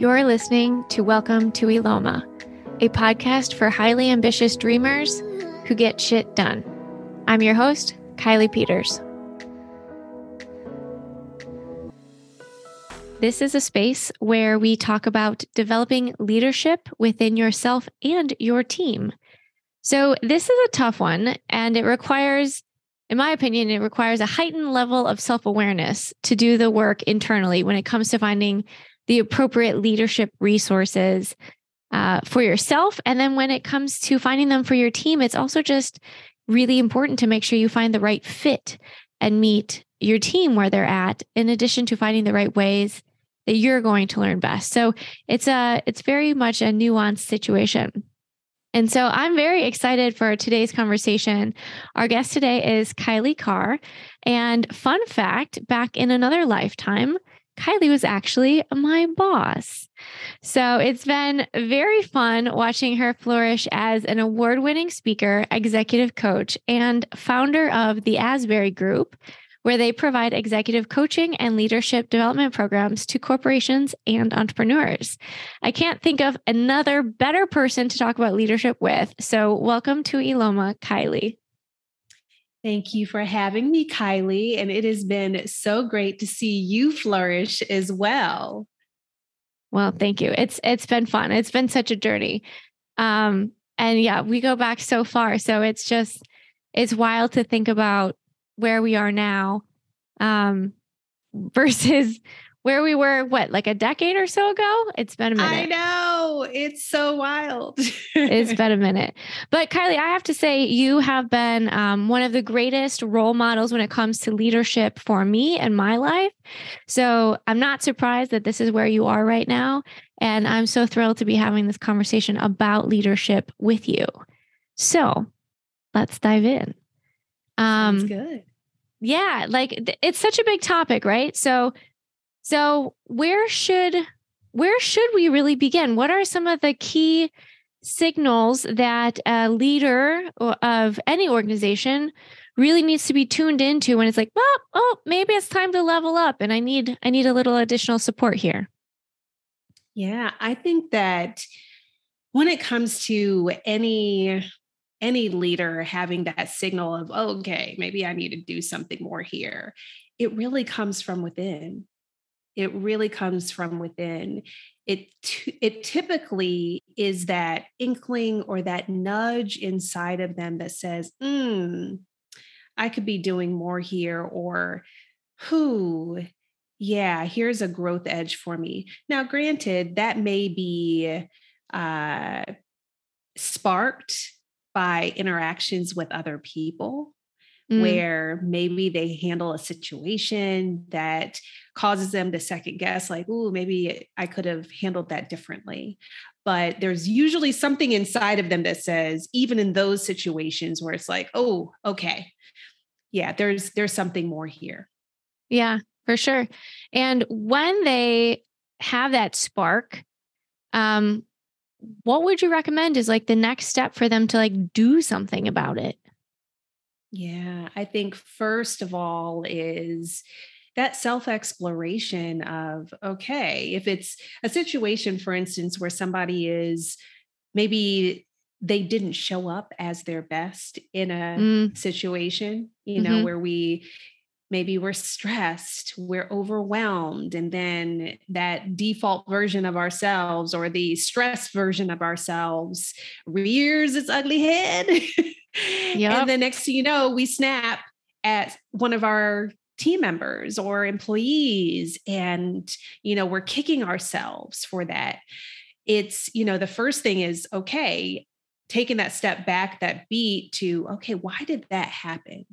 You're listening to Welcome to Eloma, a podcast for highly ambitious dreamers who get shit done. I'm your host, Kylie Peters. This is a space where we talk about developing leadership within yourself and your team. So, this is a tough one, and it requires, in my opinion, it requires a heightened level of self awareness to do the work internally when it comes to finding the appropriate leadership resources uh, for yourself. And then when it comes to finding them for your team, it's also just really important to make sure you find the right fit and meet your team where they're at, in addition to finding the right ways that you're going to learn best. So it's a it's very much a nuanced situation. And so I'm very excited for today's conversation. Our guest today is Kailei Carr. And fun fact back in another lifetime, Kailei was actually my boss. So it's been very fun watching her flourish as an award winning speaker, executive coach, and founder of the Asbury Group, where they provide executive coaching and leadership development programs to corporations and entrepreneurs. I can't think of another better person to talk about leadership with. So, welcome to Eloma, Kailei. Thank you for having me, Kylie. And it has been so great to see you flourish as well. Well, thank you. It's it's been fun. It's been such a journey. Um, and yeah, we go back so far. So it's just it's wild to think about where we are now um versus where we were what like a decade or so ago? It's been a minute. i know. It's so wild. It's been a minute. But Kailei i have to say you have been um, one of the greatest role models when it comes to leadership for me and my life. So i'm not surprised that this is where you are right now and i'm so thrilled to be having this conversation about leadership with you. So let's dive in. Um Sounds good. yeah like it's such a big topic right? So so, where should where should we really begin? What are some of the key signals that a leader of any organization really needs to be tuned into when it's like, well, oh, maybe it's time to level up and I need I need a little additional support here. Yeah, I think that when it comes to any any leader having that signal of, oh, okay, maybe I need to do something more here, it really comes from within it really comes from within. It it typically is that inkling or that nudge inside of them that says mm, i could be doing more here or who yeah here's a growth edge for me. Now granted that may be uh, sparked by interactions with other people mm. where maybe they handle a situation that causes them to second guess, like, oh, maybe I could have handled that differently. But there's usually something inside of them that says, even in those situations where it's like, oh, okay, yeah, there's there's something more here. Yeah, for sure. And when they have that spark, um, what would you recommend is like the next step for them to like do something about it? Yeah, I think first of all is that self exploration of, okay, if it's a situation, for instance, where somebody is maybe they didn't show up as their best in a mm. situation, you know, mm-hmm. where we maybe we're stressed, we're overwhelmed, and then that default version of ourselves or the stress version of ourselves rears its ugly head. Yep. And the next thing you know, we snap at one of our team members or employees and you know we're kicking ourselves for that. It's you know the first thing is okay taking that step back that beat to okay why did that happen?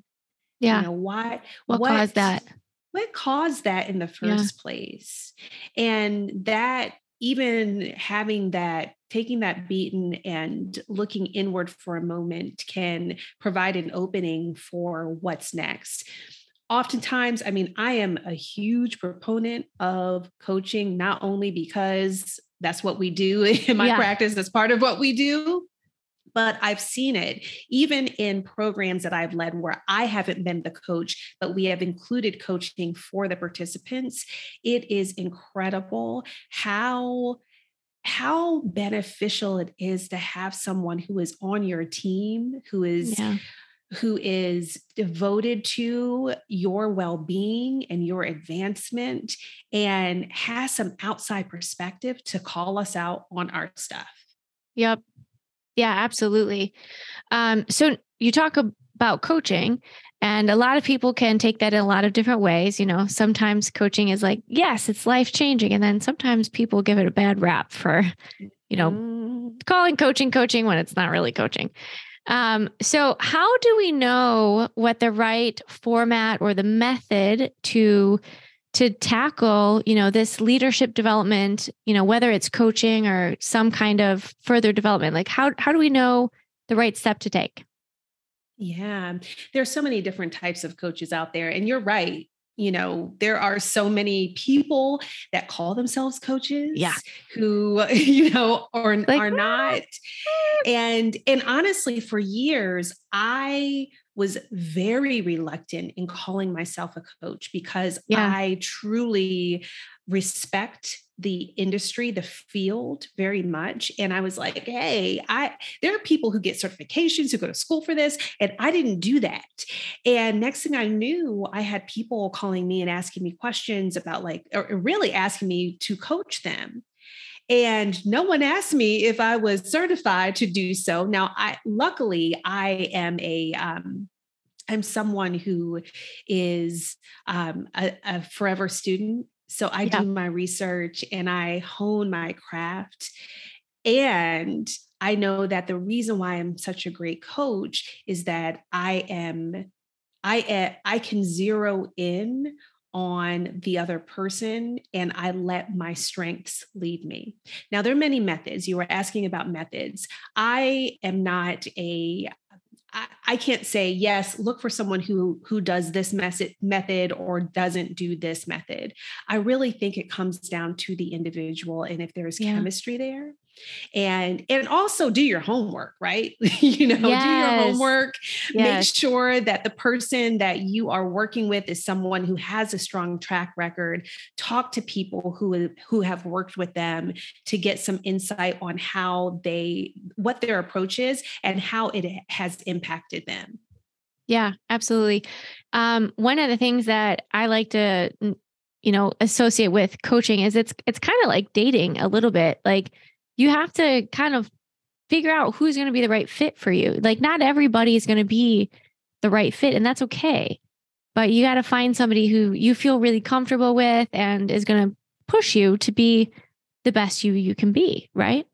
Yeah. you know why what, what caused that? what caused that in the first yeah. place? And that even having that taking that beaten and looking inward for a moment can provide an opening for what's next oftentimes i mean i am a huge proponent of coaching not only because that's what we do in my yeah. practice that's part of what we do but I've seen it even in programs that I've led where I haven't been the coach, but we have included coaching for the participants. It is incredible how how beneficial it is to have someone who is on your team who is yeah. who is devoted to your well-being and your advancement and has some outside perspective to call us out on our stuff. Yep. Yeah, absolutely. Um, so you talk about coaching, and a lot of people can take that in a lot of different ways. You know, sometimes coaching is like, yes, it's life changing. And then sometimes people give it a bad rap for, you know, mm. calling coaching coaching when it's not really coaching. Um, so, how do we know what the right format or the method to to tackle you know this leadership development you know whether it's coaching or some kind of further development like how how do we know the right step to take yeah there's so many different types of coaches out there and you're right you know there are so many people that call themselves coaches yeah who you know are, like, are not. Ah, ah. And and honestly for years i was very reluctant in calling myself a coach because yeah. I truly respect the industry, the field very much. And I was like, hey, I there are people who get certifications who go to school for this, and I didn't do that. And next thing I knew, I had people calling me and asking me questions about like, or really asking me to coach them. And no one asked me if I was certified to do so. Now, I luckily I am a um, I'm someone who is um, a, a, forever student. So I yeah. do my research and I hone my craft. And I know that the reason why I'm such a great coach is that I am, I, eh, I can zero in on the other person and I let my strengths lead me. Now, there are many methods. You were asking about methods. I am not a I, can't say yes look for someone who who does this method method or doesn't do this method i really think it comes down to the individual and if there's yeah. chemistry there and and also do your homework right? You know yes. do your homework. Yes. make sure that the person that you are working with is someone who has a strong track record. Talk to people who who have worked with them to get some insight on how they what their approach is and how it has impacted them. Yeah absolutely. Um, one of the things that i like to you know associate with coaching is it's it's kind of like dating a little bit. Like you have to kind of figure out who's going to be the right fit for you. Like, not everybody is going to be the right fit, and that's okay. But you got to find somebody who you feel really comfortable with and is going to push you to be the best you you can be, right?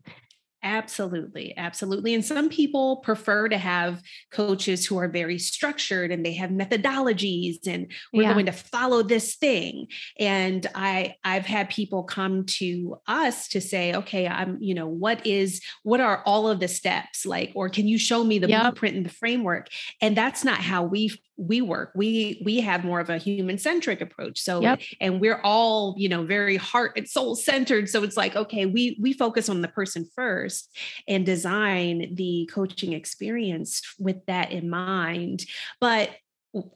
Absolutely, absolutely. And some people prefer to have coaches who are very structured and they have methodologies and we're yeah. going to follow this thing. And I I've had people come to us to say, okay, I'm, you know, what is what are all of the steps like or can you show me the yep. blueprint and the framework? And that's not how we we work we we have more of a human centric approach so yep. and we're all you know very heart and soul centered so it's like okay we we focus on the person first and design the coaching experience with that in mind but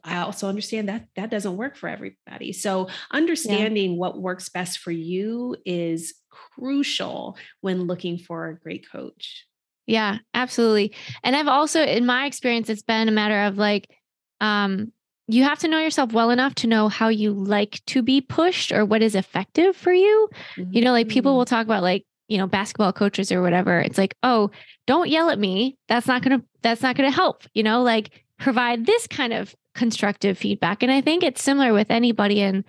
I also understand that that doesn't work for everybody. So, understanding yeah. what works best for you is crucial when looking for a great coach. Yeah, absolutely. And I've also, in my experience, it's been a matter of like, um, you have to know yourself well enough to know how you like to be pushed or what is effective for you. Mm-hmm. You know, like people will mm. talk about like, you know, basketball coaches or whatever. It's like, oh, don't yell at me. That's not gonna that's not gonna help. You know, like provide this kind of constructive feedback. And I think it's similar with anybody in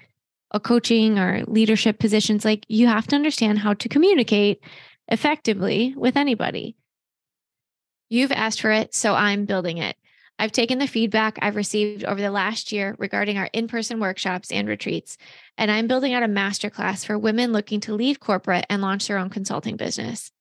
a coaching or leadership positions. Like you have to understand how to communicate effectively with anybody. You've asked for it, so I'm building it. I've taken the feedback I've received over the last year regarding our in person workshops and retreats, and I'm building out a masterclass for women looking to leave corporate and launch their own consulting business.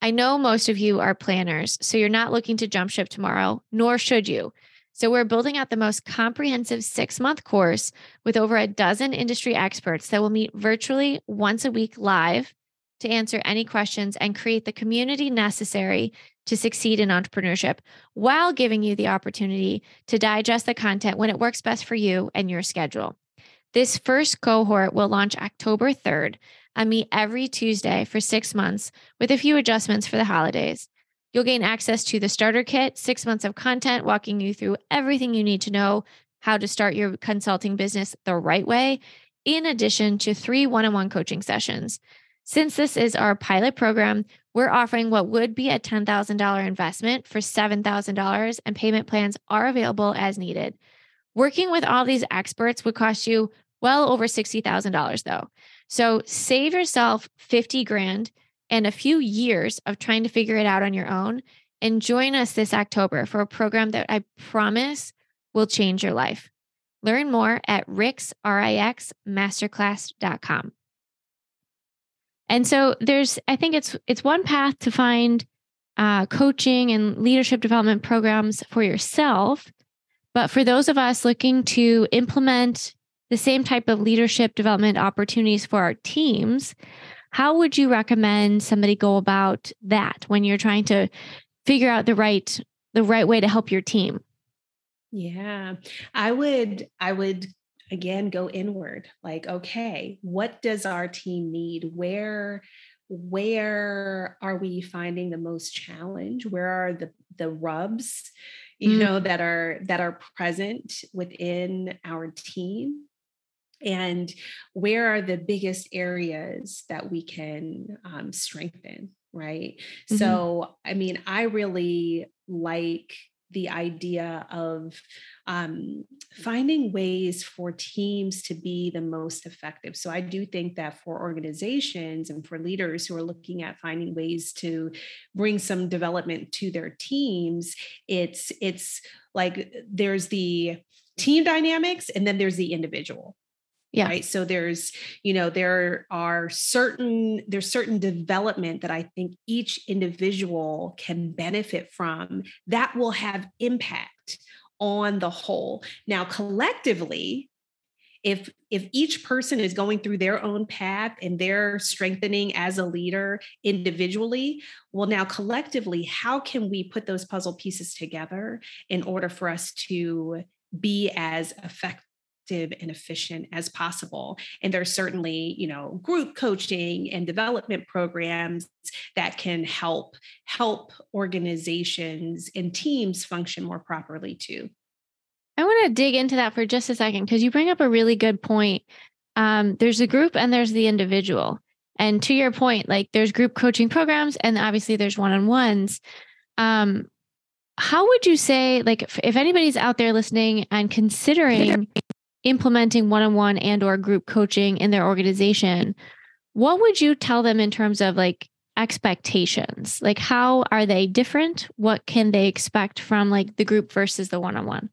I know most of you are planners, so you're not looking to jump ship tomorrow, nor should you. So, we're building out the most comprehensive six month course with over a dozen industry experts that will meet virtually once a week live to answer any questions and create the community necessary to succeed in entrepreneurship while giving you the opportunity to digest the content when it works best for you and your schedule. This first cohort will launch October 3rd and meet every Tuesday for six months with a few adjustments for the holidays. You'll gain access to the starter kit, six months of content walking you through everything you need to know how to start your consulting business the right way, in addition to three one on one coaching sessions. Since this is our pilot program, we're offering what would be a $10,000 investment for $7,000, and payment plans are available as needed. Working with all these experts would cost you well over $60,000 though. So save yourself 50 grand and a few years of trying to figure it out on your own and join us this October for a program that I promise will change your life. Learn more at Rix, R-I-X, masterclass.com. And so there's, I think it's it's one path to find uh, coaching and leadership development programs for yourself. But for those of us looking to implement the same type of leadership development opportunities for our teams, how would you recommend somebody go about that when you're trying to figure out the right the right way to help your team? Yeah. I would I would again go inward like okay what does our team need? Where where are we finding the most challenge? Where are the the rubs you mm know that are that are present within our team? And where are the biggest areas that we can um, strengthen right? Mm-hmm. so i mean i really like the idea of um, finding ways for teams to be the most effective. So I do think that for organizations and for leaders who are looking at finding ways to bring some development to their teams, it's it's like there's the team dynamics and then there's the individual yeah. Right. So there's, you know, there are certain, there's certain development that I think each individual can benefit from that will have impact on the whole. Now, collectively, if if each person is going through their own path and they're strengthening as a leader individually well now collectively how can we put those puzzle pieces together in order for us to be as effective effective and efficient as possible. And there's certainly you know group coaching and development programs that can help help organizations and teams function more properly too. I want to dig into that for just a second because you bring up a really good point. Um, there's a group and there's the individual. And to your point like there's group coaching programs and obviously there's one-on-ones. Um, how would you say like if, if anybody's out there listening and considering implementing one-on-one and or group coaching in their organization what would you tell them in terms of like expectations? Like how are they different? What can they expect from like the group versus the one-on-one?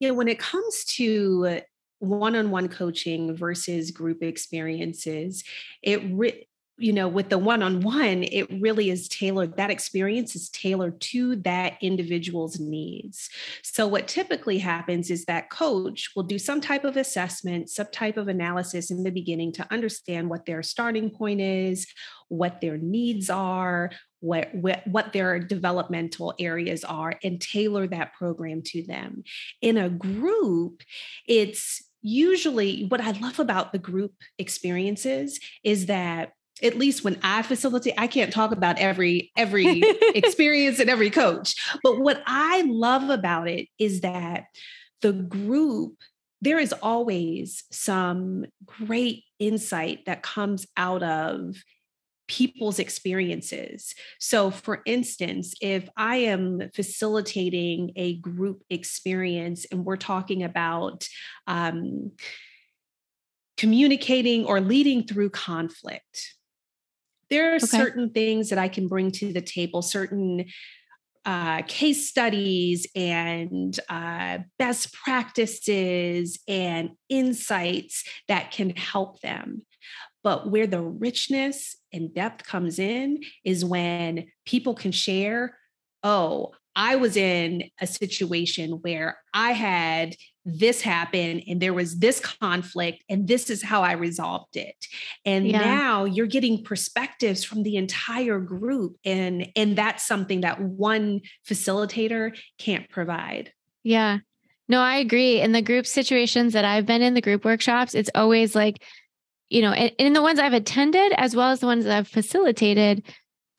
Yeah when it comes to one-on-one coaching versus group experiences it re- you know with the one-on-one it really is tailored that experience is tailored to that individual's needs. So what typically happens is that coach will do some type of assessment some type of analysis in the beginning to understand what their starting point is what their needs are what, what, what their developmental areas are and tailor that program to them. In a group it's usually what i love about the group experiences is that at least when I facilitate, I can't talk about every every experience and every coach. But what I love about it is that the group there is always some great insight that comes out of people's experiences. So, for instance, if I am facilitating a group experience and we're talking about um, communicating or leading through conflict, there are okay. certain things that I can bring to the table, certain uh, case studies and uh, best practices and insights that can help them. But where the richness and depth comes in is when people can share, oh, I was in a situation where I had this happened and there was this conflict and this is how I resolved it. And yeah. now you're getting perspectives from the entire group and and that's something that one facilitator can't provide. Yeah. No, I agree. In the group situations that I've been in, the group workshops, it's always like, you know, in the ones I've attended as well as the ones that I've facilitated,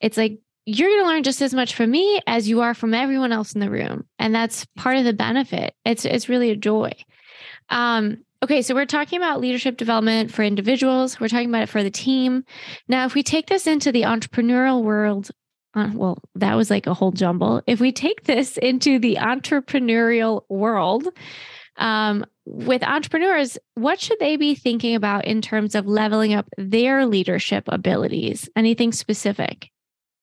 it's like you're going to learn just as much from me as you are from everyone else in the room. And that's part of the benefit. It's it's really a joy. Um, okay so we're talking about leadership development for individuals. We're talking about it for the team. Now if we take this into the entrepreneurial world uh, well that was like a whole jumble. If we take this into the entrepreneurial world um, with entrepreneurs, what should they be thinking about in terms of leveling up their leadership abilities? Anything specific?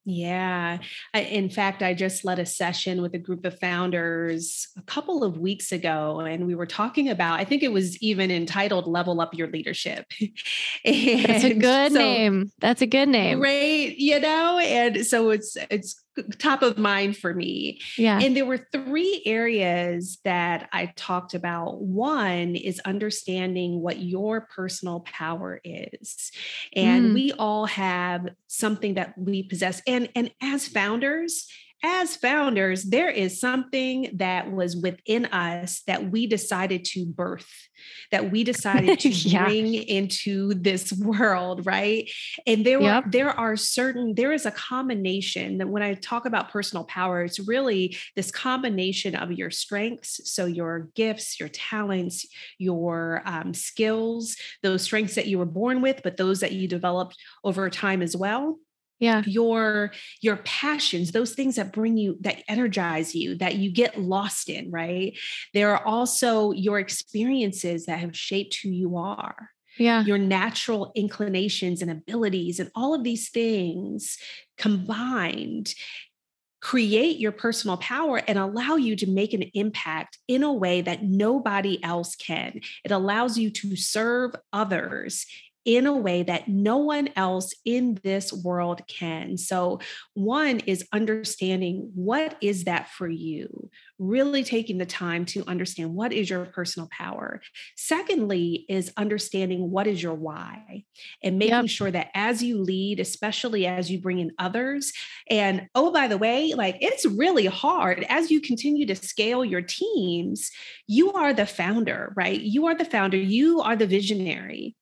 Yeah. I, in fact, I just led a session with a group of founders a couple of weeks ago, and we were talking about, I think it was even entitled Level Up Your Leadership. That's a good so, name. That's a good name. Right. You know, and so it's, it's top of mind for me. Yeah. And there were three areas that I talked about. One is understanding what your personal power is. And mm. we all have something that we possess. And and as founders, as founders, there is something that was within us that we decided to birth, that we decided to yeah. bring into this world, right? And there yep. were, there are certain, there is a combination that when I talk about personal power, it's really this combination of your strengths, so your gifts, your talents, your um, skills, those strengths that you were born with, but those that you developed over time as well yeah. your your passions those things that bring you that energize you that you get lost in right? There are also your experiences that have shaped who you are yeah. your natural inclinations and abilities and all of these things combined create your personal power and allow you to make an impact in a way that nobody else can. It allows you to serve others in a way that no one else in this world can. So, one is understanding what is that for you? Really taking the time to understand what is your personal power. Secondly, is understanding what is your why and making yep. sure that as you lead, especially as you bring in others, and oh, by the way, like it's really hard as you continue to scale your teams, you are the founder, right? You are the founder, you are the visionary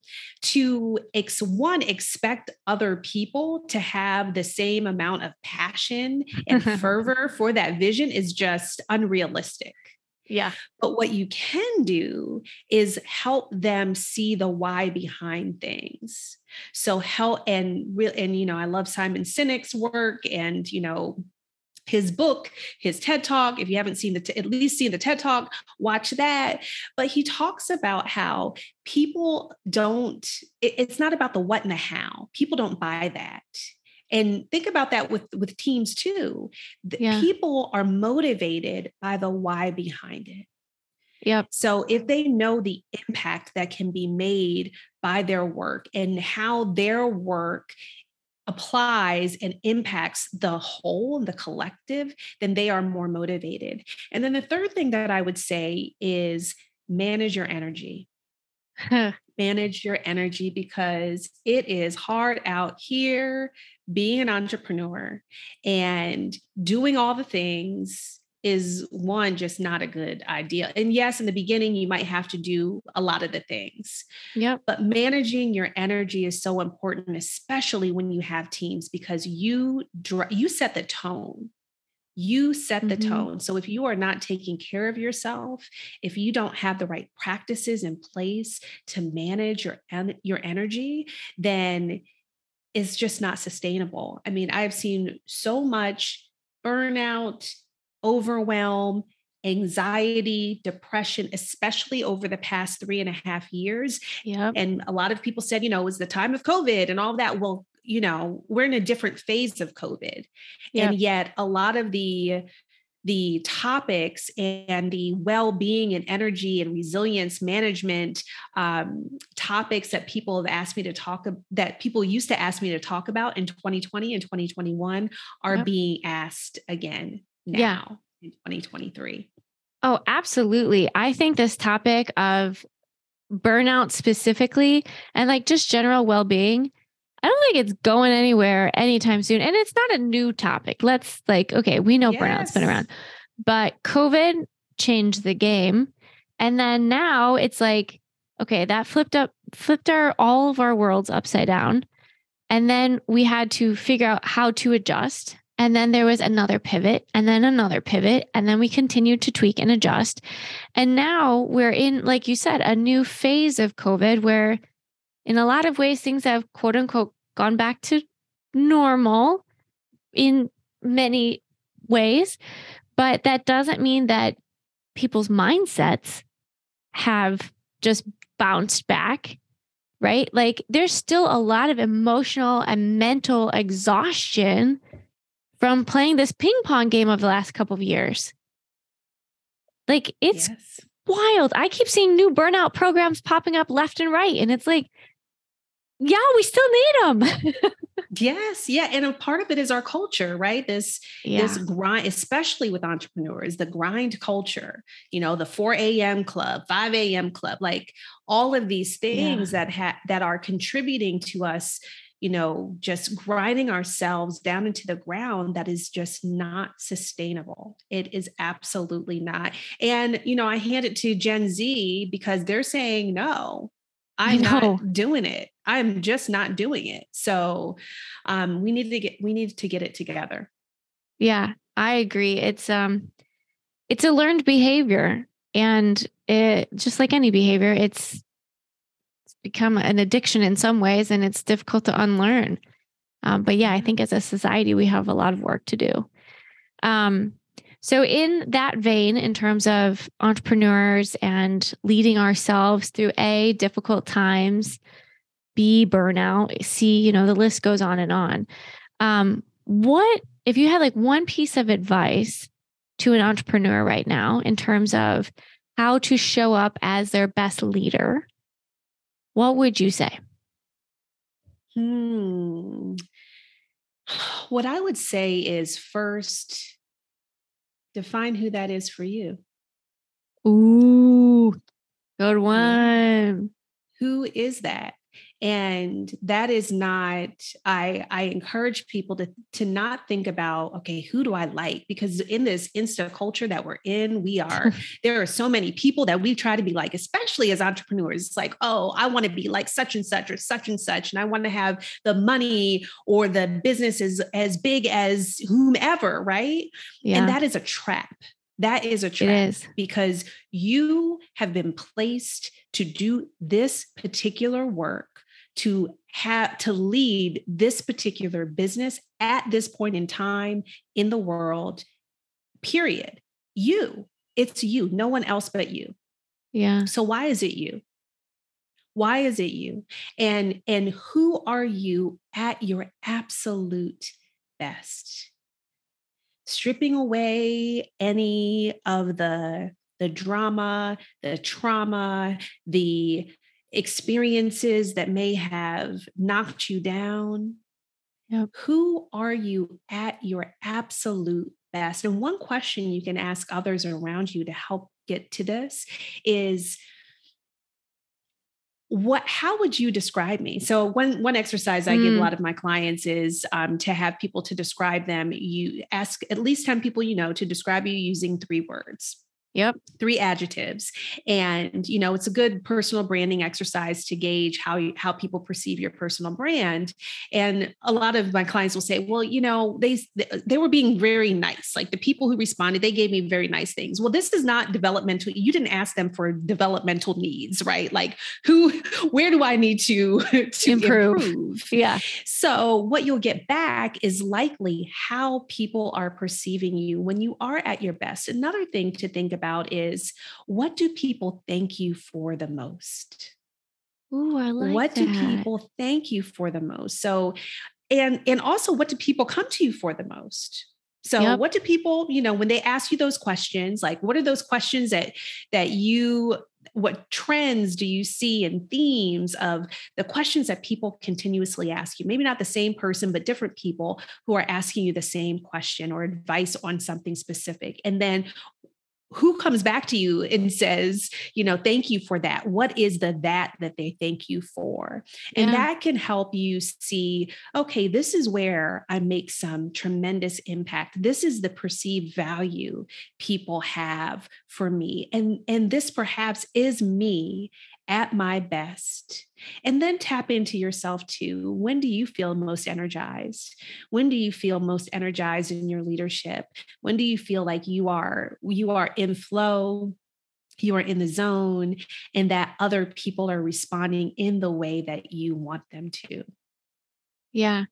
to ex- one expect other people to have the same amount of passion and fervor for that vision is just unrealistic. Yeah. But what you can do is help them see the why behind things. So help and real and you know, I love Simon Sinek's work and you know, his book, his TED Talk. If you haven't seen the, at least seen the TED Talk, watch that. But he talks about how people don't, it, it's not about the what and the how. People don't buy that. And think about that with, with teams too. Yeah. People are motivated by the why behind it. Yep. So if they know the impact that can be made by their work and how their work applies and impacts the whole and the collective, then they are more motivated. And then the third thing that I would say is manage your energy. manage your energy because it is hard out here being an entrepreneur and doing all the things is one just not a good idea. And yes, in the beginning you might have to do a lot of the things. Yeah. But managing your energy is so important especially when you have teams because you you set the tone. You set the mm-hmm. tone. So if you are not taking care of yourself, if you don't have the right practices in place to manage your your energy, then it's just not sustainable. I mean, I've seen so much burnout overwhelm, anxiety, depression, especially over the past three and a half years. Yeah. And a lot of people said, you know, it was the time of COVID and all that. Well, you know, we're in a different phase of COVID. Yep. And yet a lot of the the topics and the well-being and energy and resilience management um, topics that people have asked me to talk that people used to ask me to talk about in 2020 and 2021 are yep. being asked again now yeah. in 2023. Oh, absolutely. I think this topic of burnout specifically and like just general well being, I don't think it's going anywhere anytime soon. And it's not a new topic. Let's like, okay, we know yes. burnout's been around, but COVID changed the game. And then now it's like, okay, that flipped up, flipped our all of our worlds upside down. And then we had to figure out how to adjust. And then there was another pivot and then another pivot. And then we continued to tweak and adjust. And now we're in, like you said, a new phase of COVID where in a lot of ways things have quote unquote gone back to normal in many ways. But that doesn't mean that people's mindsets have just bounced back, right? Like there's still a lot of emotional and mental exhaustion from playing this ping pong game of the last couple of years. Like it's yes. wild. I keep seeing new burnout programs popping up left and right. And it's like, yeah, we still need them. yes, yeah, and a part of it is our culture, right? This yeah. this grind, especially with entrepreneurs, the grind culture. You know, the four a.m. club, five a.m. club, like all of these things yeah. that ha- that are contributing to us. You know, just grinding ourselves down into the ground that is just not sustainable. It is absolutely not. And, you know, I hand it to Gen Z because they're saying no I'm not doing it. I'm just not doing it. So um, we need to get we need to get it together. Yeah, I agree. It's um it's a learned behavior. And it just like any behavior, it's it's become an addiction in some ways and it's difficult to unlearn. Um, but yeah, I think as a society we have a lot of work to do. Um, so, in that vein, in terms of entrepreneurs and leading ourselves through A, difficult times, B, burnout, C, you know, the list goes on and on. Um, what, if you had like one piece of advice to an entrepreneur right now in terms of how to show up as their best leader, what would you say? Hmm. What I would say is first, define who that is for you. Ooh, good one. Who is that? And that is not i i encourage people to to not think about okay who do i like? Because in this insta culture that we're in we are there are so many people that we try to be like especially as entrepreneurs. It's like oh i want to be like such and such or such and such and i want to have the money or the business is as big as whomever right? Yeah. and that is a trap. That is a trap because you have been placed to do this particular work to have to lead this particular business at this point in time in the world period. You it's you no one else but you. Yeah. So why is it you? Why is it you? And and who are you at your absolute best? Stripping away any of the the drama the trauma the experiences that may have knocked you down. Yep. Who are you at your absolute best? And one question you can ask others around you to help get to this is what how would you describe me so one one exercise i mm. give a mm. lot of my clients is um, to have people to describe them you ask at least 10 people you know to describe you using three words Yep. Three adjectives. And, you know, it's a good personal branding exercise to gauge how you, how people perceive your personal brand. And a lot of my clients will say, well, you know, they, they were being very nice. Like the people who responded, they gave me very nice things. Well, this is not developmental. You didn't ask them for developmental needs, right? Like who, where do I need to, to improve? improve? Yeah. So what you'll get back is likely how people are perceiving you when you are at your best. Another thing to think about about is what do people thank you for the most? Ooh, I like what that. do people thank you for the most? So, and and also what do people come to you for the most? So yep. what do people, you know, when they ask you those questions, like what are those questions that that you what trends do you see and themes of the questions that people continuously ask you? Maybe not the same person, but different people who are asking you the same question or advice on something specific. And then who comes back to you and says, you know, thank you for that? What is the that that they thank you for? And yeah. that can help you see, okay, this is where I make some tremendous impact. This is the perceived value people have for me. And and this perhaps is me at my best. And then tap into yourself too. When do you feel most energized? When do you feel most energized in your leadership? When do you feel like you are you are in flow? You are in the zone and that other people are responding in the way that you want them to. Yeah.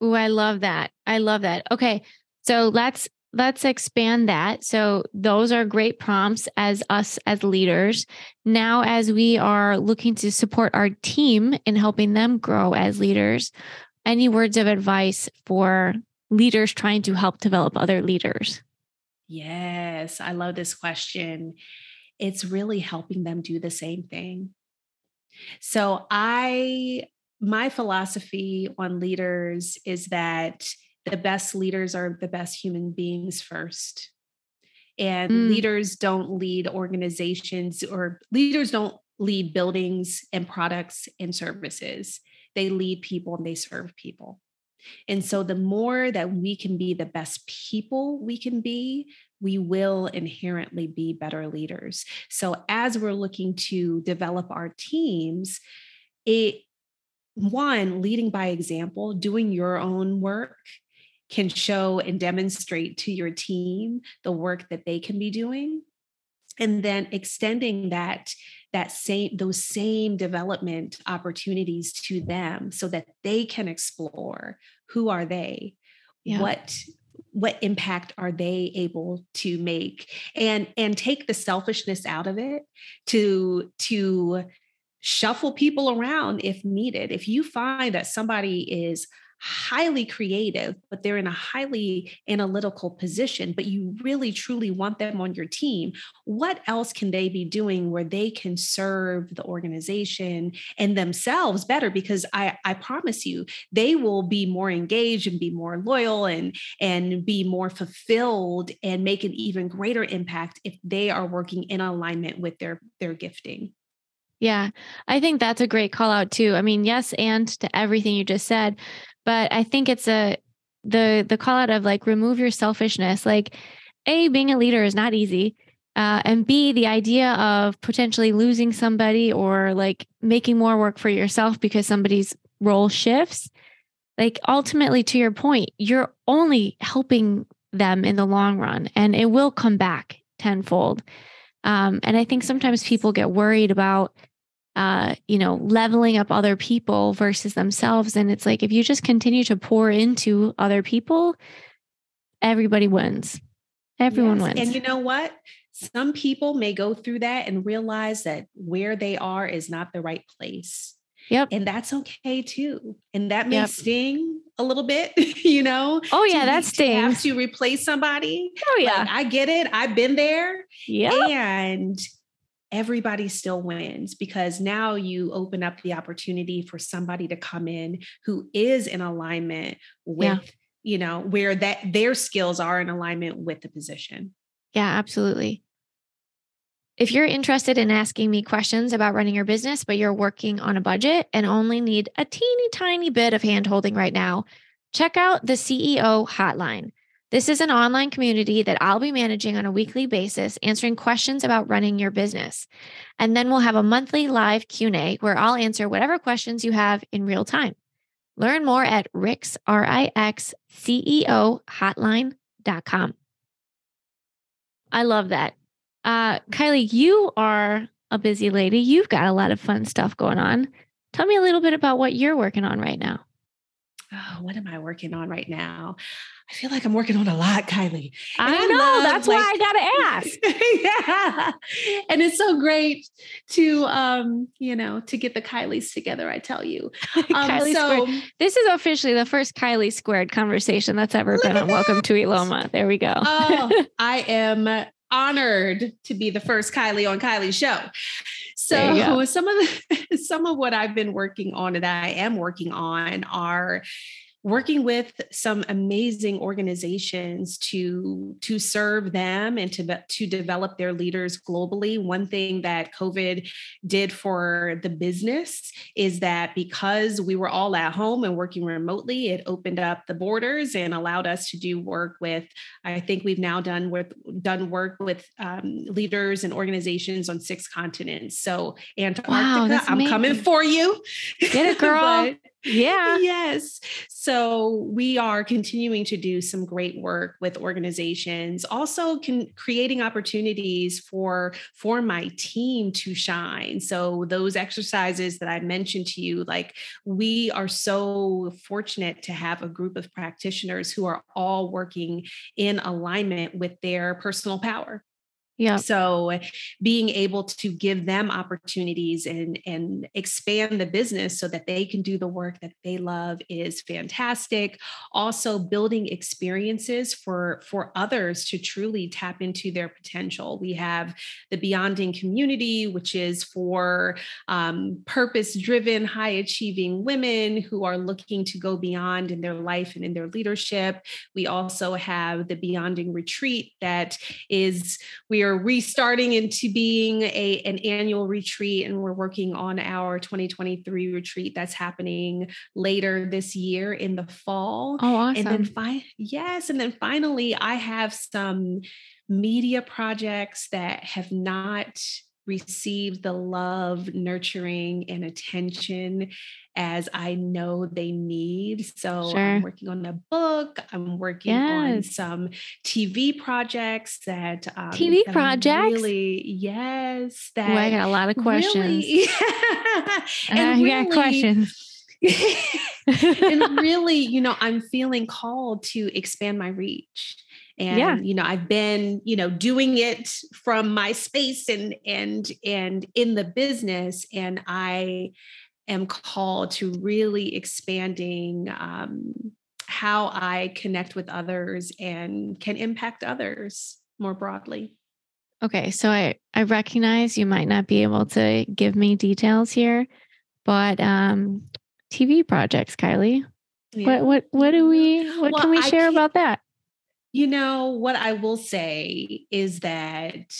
Oh, I love that. I love that. Okay. So let's let's expand that. So those are great prompts as us as leaders. Now, as we are looking to support our team in helping them grow as leaders, any words of advice for leaders trying to help develop other leaders? Yes, I love this question. It's really helping them do the same thing. So I my philosophy on leaders is that the best leaders are the best human beings first. And mm. leaders don't lead organizations or leaders don't lead buildings and products and services. They lead people and they serve people. And so, the more that we can be the best people we can be, we will inherently be better leaders. So, as we're looking to develop our teams, it one, leading by example, doing your own work can show and demonstrate to your team the work that they can be doing. And then extending that that same those same development opportunities to them so that they can explore who are they yeah. what what impact are they able to make? And and take the selfishness out of it to to shuffle people around if needed. If you find that somebody is highly creative, but they're in a highly analytical position, but you really truly want them on your team, what else can they be doing where they can serve the organization and themselves better? Because I, I promise you, they will be more engaged and be more loyal and, and be more fulfilled and make an even greater impact if they are working in alignment with their, their gifting. Yeah, I think that's a great call out too. I mean, yes, and to everything you just said, but I think it's a the the call out of like remove your selfishness. Like, a being a leader is not easy. Uh, and B, the idea of potentially losing somebody or like making more work for yourself because somebody's role shifts. Like, ultimately, to your point, you're only helping them in the long run and it will come back tenfold. Um, and I think sometimes people get worried about uh, you know, leveling up other people versus themselves. And it's like if you just continue to pour into other people, everybody wins. Everyone yes. wins. And you know what? Some people may go through that and realize that where they are is not the right place. Yep. And that's okay too. And that may yep. sting a little bit, you know. Oh yeah, that stings. To have to replace somebody. Oh yeah. Like, I get it. I've been there. Yeah. And everybody still wins because now you open up the opportunity for somebody to come in who is in alignment with yeah. you know where that their skills are in alignment with the position. Yeah absolutely. If you're interested in asking me questions about running your business but you're working on a budget and only need a teeny tiny bit of handholding right now check out the ceo hotline this is an online community that I'll be managing on a weekly basis, answering questions about running your business. And then we'll have a monthly live Q&A where I'll answer whatever questions you have in real time. Learn more at Rix, R-I-X-C-E-O hotline.com. I love that. Uh, Kailei, you are a busy lady. You've got a lot of fun stuff going on. Tell me a little bit about what you're working on right now. Oh, what am I working on right now? I feel like I'm working on a lot, Kylie. And I, I know. Love, that's like, why I got to ask. yeah. And it's so great to, um, you know, to get the Kylie's together, I tell you. Um, Kylie so squared. this is officially the first Kylie squared conversation that's ever been on Welcome to Eloma. There we go. oh, I am honored to be the first Kylie on Kylie's show. So some of the some of what I've been working on and I am working on are working with some amazing organizations to to serve them and to to develop their leaders globally. One thing that covid did for the business is that because we were all at home and working remotely it opened up the borders and allowed us to do work with i think we've now done with done work with um, leaders and organizations on six continents. So antarctica wow, i'm coming for you. Get it girl yeah. Yes. So we are continuing to do some great work with organizations, also can, creating opportunities for for my team to shine. So those exercises that I mentioned to you, like we are so fortunate to have a group of practitioners who are all working in alignment with their personal power. Yeah. So being able to give them opportunities and and expand the business so that they can do the work that they love is fantastic. Also building experiences for for others to truly tap into their potential. We have the Beyonding community, which is for um, purpose-driven, high-achieving women who are looking to go beyond in their life and in their leadership. We also have the Beyonding retreat that is we are we're restarting into being a an annual retreat and we're working on our 2023 retreat that's happening later this year in the fall oh awesome. and then fi- yes and then finally i have some media projects that have not received the love, nurturing, and attention as I know they need. So sure. I'm working on a book. I'm working yes. on some TV projects that um, TV that projects. Really, yes. That Ooh, I got a lot of questions. Really, yeah. and I really, got questions. and really, you know, I'm feeling called to expand my reach and yeah. you know i've been you know doing it from my space and and and in the business and i am called to really expanding um, how i connect with others and can impact others more broadly okay so i i recognize you might not be able to give me details here but um tv projects Kailei yeah. what what what do we what well, can we share about that you know, what I will say is that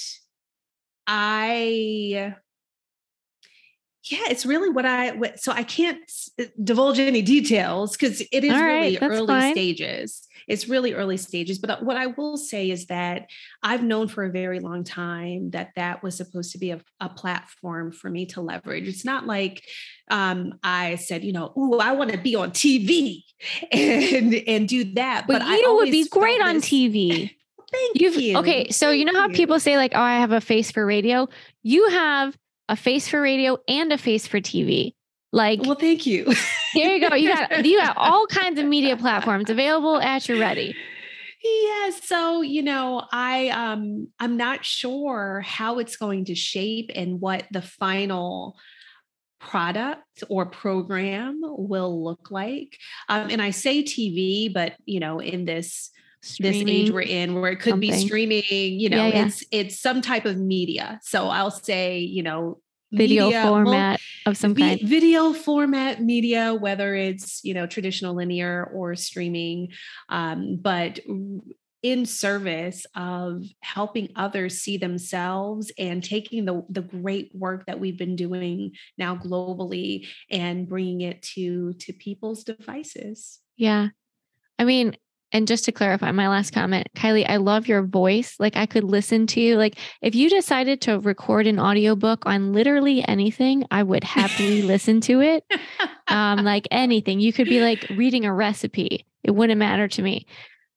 I yeah, it's really what I what, so I can't uh, divulge any details because it is really early fine. stages. It's really early stages. But uh, what I will say is that I've known for a very long time that that was supposed to be a, a platform for me to leverage. It's not like um, I said, you know, oh, I want to be on TV and and do that. But, but you would be great on TV. Thank You've, you. Okay, so you know how people say like, "Oh, I have a face for radio." You have a face for radio and a face for TV. Like, well, thank you. there you go. You got you got all kinds of media platforms available at your ready. Yeah, so you know, I um I'm not sure how it's going to shape and what the final product or program will look like. Um, and I say TV, but you know, in this streaming, this age we're in where it could something. be streaming you know yeah, yeah. it's it's some type of media so i'll say you know video media, format well, of some kind video format media whether it's you know traditional linear or streaming um, but in service of helping others see themselves and taking the the great work that we've been doing now globally and bringing it to to people's devices yeah i mean and just to clarify my last comment, Kailei, I love your voice. Like I could listen to you. Like if you decided to record an audiobook on literally anything, I would happily listen to it. Um, like anything. You could be like reading a recipe. It wouldn't matter to me.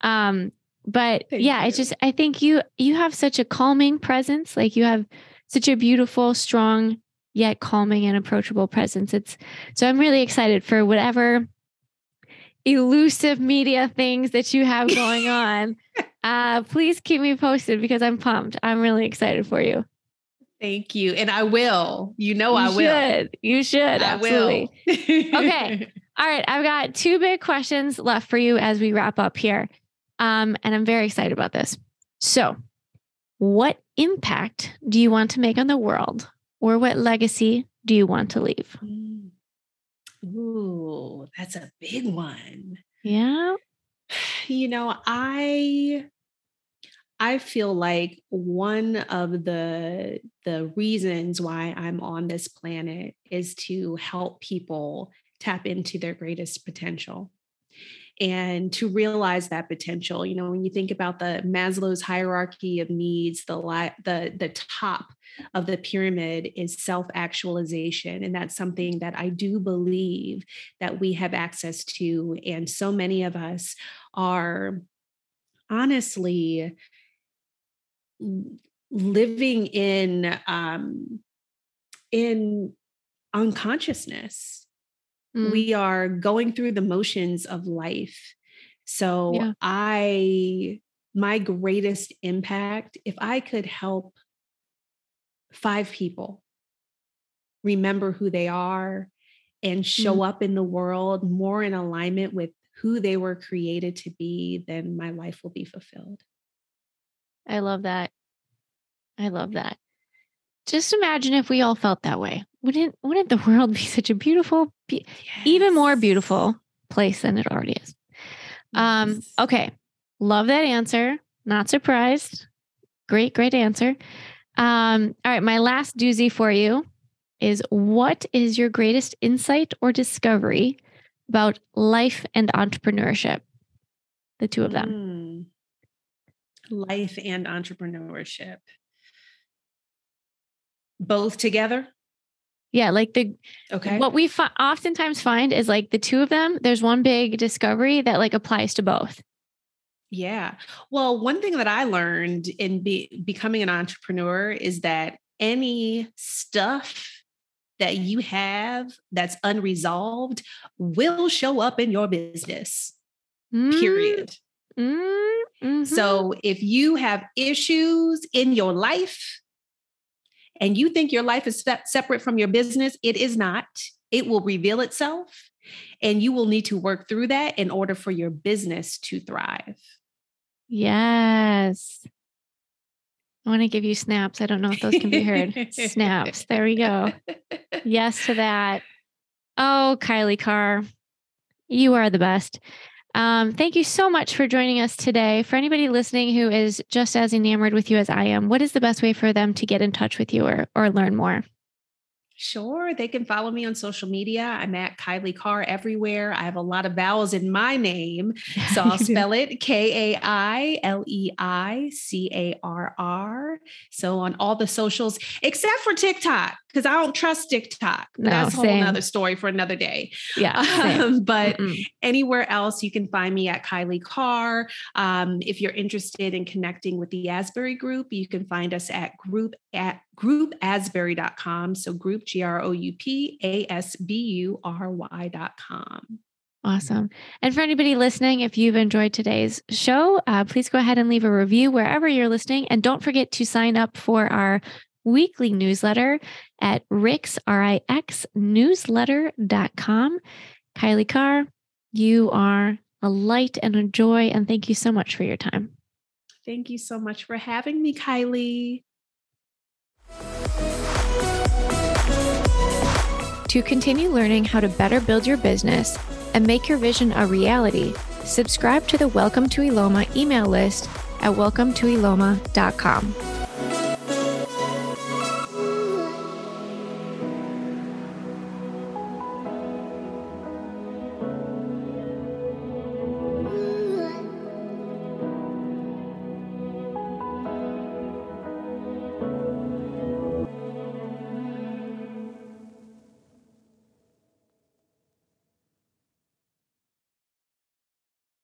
Um, but Thank yeah, you. it's just I think you you have such a calming presence. Like you have such a beautiful, strong, yet calming and approachable presence. It's so I'm really excited for whatever elusive media things that you have going on. uh, please keep me posted because I'm pumped. I'm really excited for you. Thank you. And I will. You know, you I will. Should. You should. I absolutely. okay. All right. I've got two big questions left for you as we wrap up here. Um, and I'm very excited about this. So, what impact do you want to make on the world, or what legacy do you want to leave? Mm. Ooh, that's a big one. Yeah. You know, I I feel like one of the the reasons why I'm on this planet is to help people tap into their greatest potential and to realize that potential you know when you think about the maslow's hierarchy of needs the the the top of the pyramid is self actualization and that's something that i do believe that we have access to and so many of us are honestly living in um in unconsciousness mm. we are going through the motions of life so yeah. i my greatest impact if i could help five people remember who they are and show mm. up in the world more in alignment with who they were created to be then my life will be fulfilled i love that i love that just imagine if we all felt that way wouldn't wouldn't the world be such a beautiful be- yes. even more beautiful place than it already is. Um, yes. okay. Love that answer. Not surprised. Great great answer. Um all right. My last doozy for you is what is your greatest insight or discovery about life and entrepreneurship? The two of them. Mm. life and entrepreneurship. Both together yeah, like the okay. What we fi- oftentimes find is like the two of them. There's one big discovery that like applies to both. Yeah. Well, one thing that I learned in be- becoming an entrepreneur is that any stuff that you have that's unresolved will show up in your business. Mm. Period. Mm-hmm. So if you have issues in your life, and you think your life is separate from your business, it is not. It will reveal itself, and you will need to work through that in order for your business to thrive. Yes. I want to give you snaps. I don't know if those can be heard. snaps. There we go. Yes to that. Oh, Kailei Carr, you are the best. Um, thank you so much for joining us today. For anybody listening who is just as enamored with you as I am, what is the best way for them to get in touch with you or, or learn more? Sure. They can follow me on social media. I'm at Kailei Carr everywhere. I have a lot of vowels in my name. So I'll spell it K A I L E I C A R R. So on all the socials, except for TikTok, because I don't trust TikTok. No, That's a whole other story for another day. Yeah. Um, but Mm-mm. anywhere else, you can find me at Kailei Carr. Um, if you're interested in connecting with the Asbury Group, you can find us at group at groupasbury.com. So group G R O U P A S B U R Y.com. Awesome. And for anybody listening, if you've enjoyed today's show, uh, please go ahead and leave a review wherever you're listening. And don't forget to sign up for our weekly newsletter at Rix, R-I-X, newsletter.com. Kailei Carr, you are a light and a joy. And thank you so much for your time. Thank you so much for having me, Kylie. To continue learning how to better build your business and make your vision a reality, subscribe to the Welcome to Eloma email list at welcometoeloma.com.